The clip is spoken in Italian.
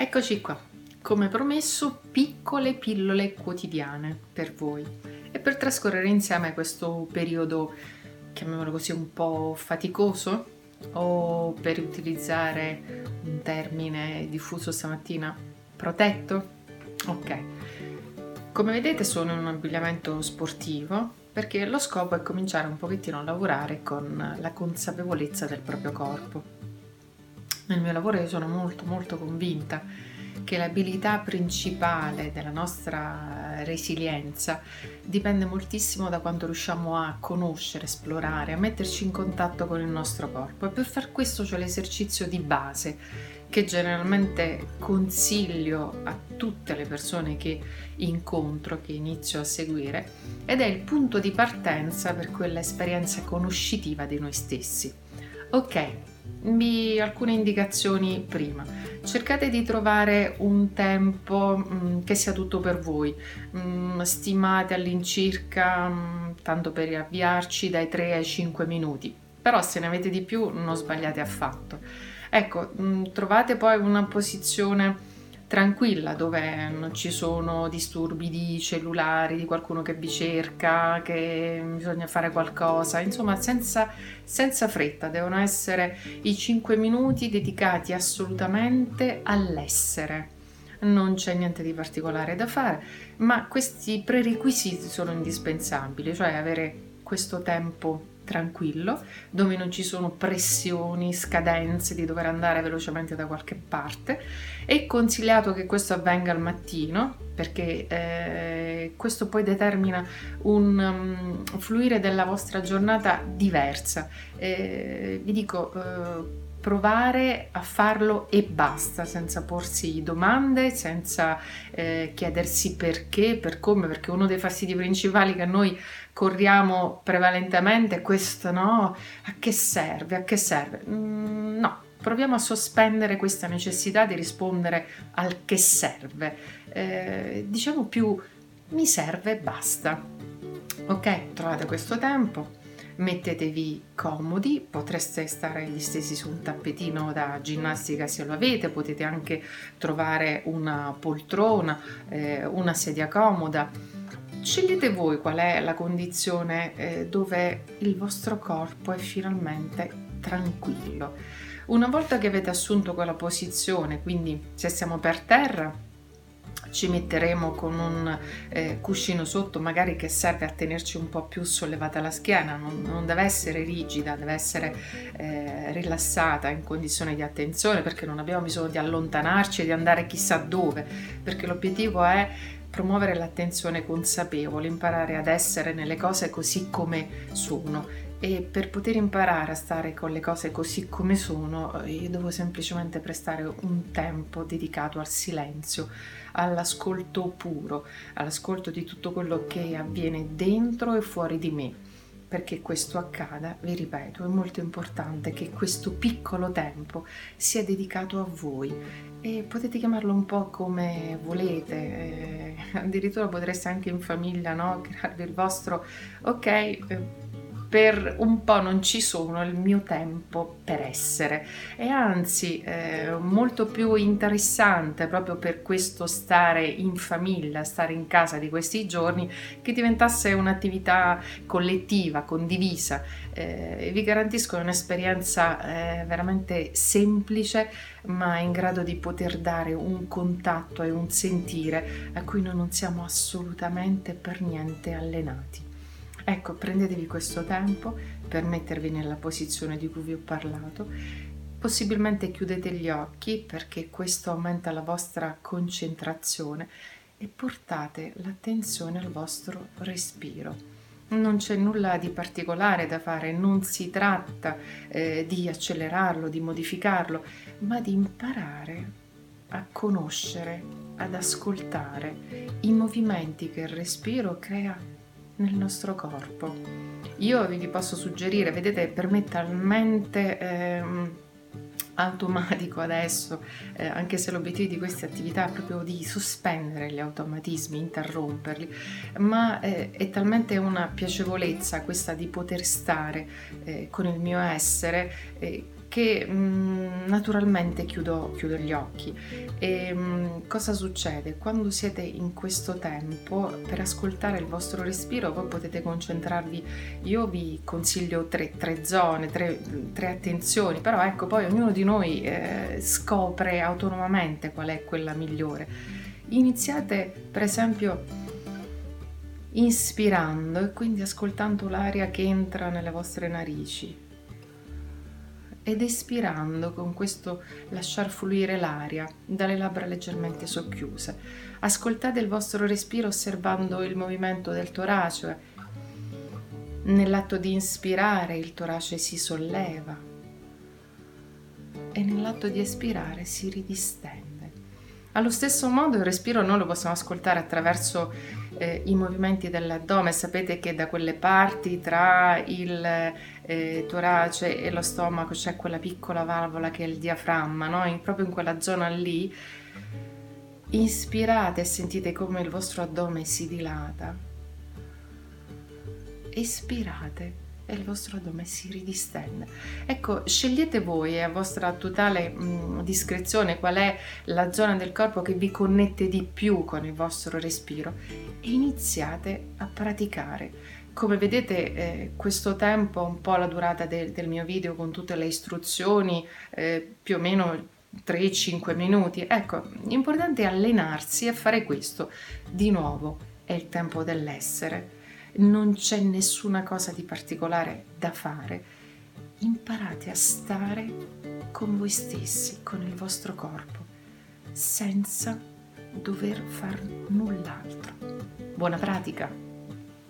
Eccoci qua, come promesso, piccole pillole quotidiane per voi e per trascorrere insieme questo periodo, chiamiamolo così, un po' faticoso o per utilizzare un termine diffuso stamattina, protetto? Ok. Come vedete sono in un abbigliamento sportivo perché lo scopo è cominciare un pochettino a lavorare con la consapevolezza del proprio corpo. Nel mio lavoro io sono molto molto convinta che l'abilità principale della nostra resilienza dipende moltissimo da quanto riusciamo a conoscere, esplorare, a metterci in contatto con il nostro corpo e per far questo c'è l'esercizio di base che generalmente consiglio a tutte le persone che incontro, che inizio a seguire, ed è il punto di partenza per quella esperienza conoscitiva di noi stessi. Ok, vi alcune indicazioni prima. Cercate di trovare un tempo mm, che sia tutto per voi. Mm, stimate all'incirca, mm, tanto per avviarci, dai 3 ai 5 minuti. Però se ne avete di più non sbagliate affatto Ecco, trovate poi una posizione tranquilla dove non ci sono disturbi di cellulari, di qualcuno che vi cerca, che bisogna fare qualcosa, insomma senza, senza fretta, devono essere i 5 minuti dedicati assolutamente all'essere. Non c'è niente di particolare da fare, ma questi prerequisiti sono indispensabili, cioè avere questo tempo tranquillo, dove non ci sono pressioni, scadenze di dover andare velocemente da qualche parte. È consigliato che questo avvenga al mattino perché eh, questo poi determina un um, fluire della vostra giornata diversa. Eh, vi dico, eh, provare a farlo e basta, senza porsi domande, senza eh, chiedersi perché, per come, perché uno dei fastidi principali che noi corriamo prevalentemente questo, no? A che serve? A che serve? Mm, no, proviamo a sospendere questa necessità di rispondere al che serve. Eh, diciamo più mi serve e basta. Ok, trovate questo tempo mettetevi comodi, potreste stare distesi su un tappetino da ginnastica se lo avete, potete anche trovare una poltrona, eh, una sedia comoda. Scegliete voi qual è la condizione eh, dove il vostro corpo è finalmente tranquillo. Una volta che avete assunto quella posizione, quindi se siamo per terra, ci metteremo con un eh, cuscino sotto magari che serve a tenerci un po' più sollevata la schiena, non, non deve essere rigida, deve essere eh, rilassata in condizione di attenzione perché non abbiamo bisogno di allontanarci e di andare chissà dove, perché l'obiettivo è promuovere l'attenzione consapevole, imparare ad essere nelle cose così come sono e per poter imparare a stare con le cose così come sono eh, io devo semplicemente prestare un tempo dedicato al silenzio, all'ascolto puro, all'ascolto di tutto quello che avviene dentro e fuori di me. Perché questo accada, vi ripeto, è molto importante che questo piccolo tempo sia dedicato a voi e potete chiamarlo un po' come volete, eh, addirittura potreste anche in famiglia no? crearvi il vostro ok. Eh, per un po' non ci sono il mio tempo per essere e anzi eh, molto più interessante proprio per questo stare in famiglia, stare in casa di questi giorni che diventasse un'attività collettiva, condivisa. Eh, vi garantisco un'esperienza eh, veramente semplice ma in grado di poter dare un contatto e un sentire a cui noi non siamo assolutamente per niente allenati. Ecco, prendetevi questo tempo per mettervi nella posizione di cui vi ho parlato. Possibilmente chiudete gli occhi perché questo aumenta la vostra concentrazione e portate l'attenzione al vostro respiro. Non c'è nulla di particolare da fare, non si tratta eh, di accelerarlo, di modificarlo, ma di imparare a conoscere, ad ascoltare i movimenti che il respiro crea nel nostro corpo. Io vi posso suggerire, vedete, per me talmente ehm, automatico adesso, eh, anche se l'obiettivo di queste attività è proprio di sospendere gli automatismi, interromperli, ma eh, è talmente una piacevolezza questa di poter stare eh, con il mio essere eh, che mh, mm, naturalmente chiudo, chiudo, gli occhi. E mh, mm, cosa succede? Quando siete in questo tempo, per ascoltare il vostro respiro, voi potete concentrarvi. Io vi consiglio tre, tre zone, tre, tre, attenzioni, però ecco, poi ognuno di noi eh, scopre autonomamente qual è quella migliore. Iniziate, per esempio, inspirando e quindi ascoltando l'aria che entra nelle vostre narici ed espirando con questo lasciar fluire l'aria dalle labbra leggermente socchiuse. Ascoltate il vostro respiro osservando il movimento del torace. Nell'atto di inspirare il torace si solleva e nell'atto di espirare si ridistende. Allo stesso modo il respiro noi lo possiamo ascoltare attraverso eh, i movimenti dell'addome. Sapete che da quelle parti tra il eh, torace e lo stomaco c'è quella piccola valvola che è il diaframma, no? in, proprio in quella zona lì. Inspirate e sentite come il vostro addome si dilata. Espirate e il vostro addome si ridistende. Ecco, scegliete voi a vostra totale mh, mm, discrezione qual è la zona del corpo che vi connette di più con il vostro respiro e iniziate a praticare. Come vedete eh, questo tempo, un po' la durata de- del mio video con tutte le istruzioni, eh, più o meno 3-5 minuti. Ecco, l'importante è allenarsi a fare questo. Di nuovo, è il tempo dell'essere non c'è nessuna cosa di particolare da fare. Imparate a stare con voi stessi, con il vostro corpo, senza dover far null'altro. Buona pratica!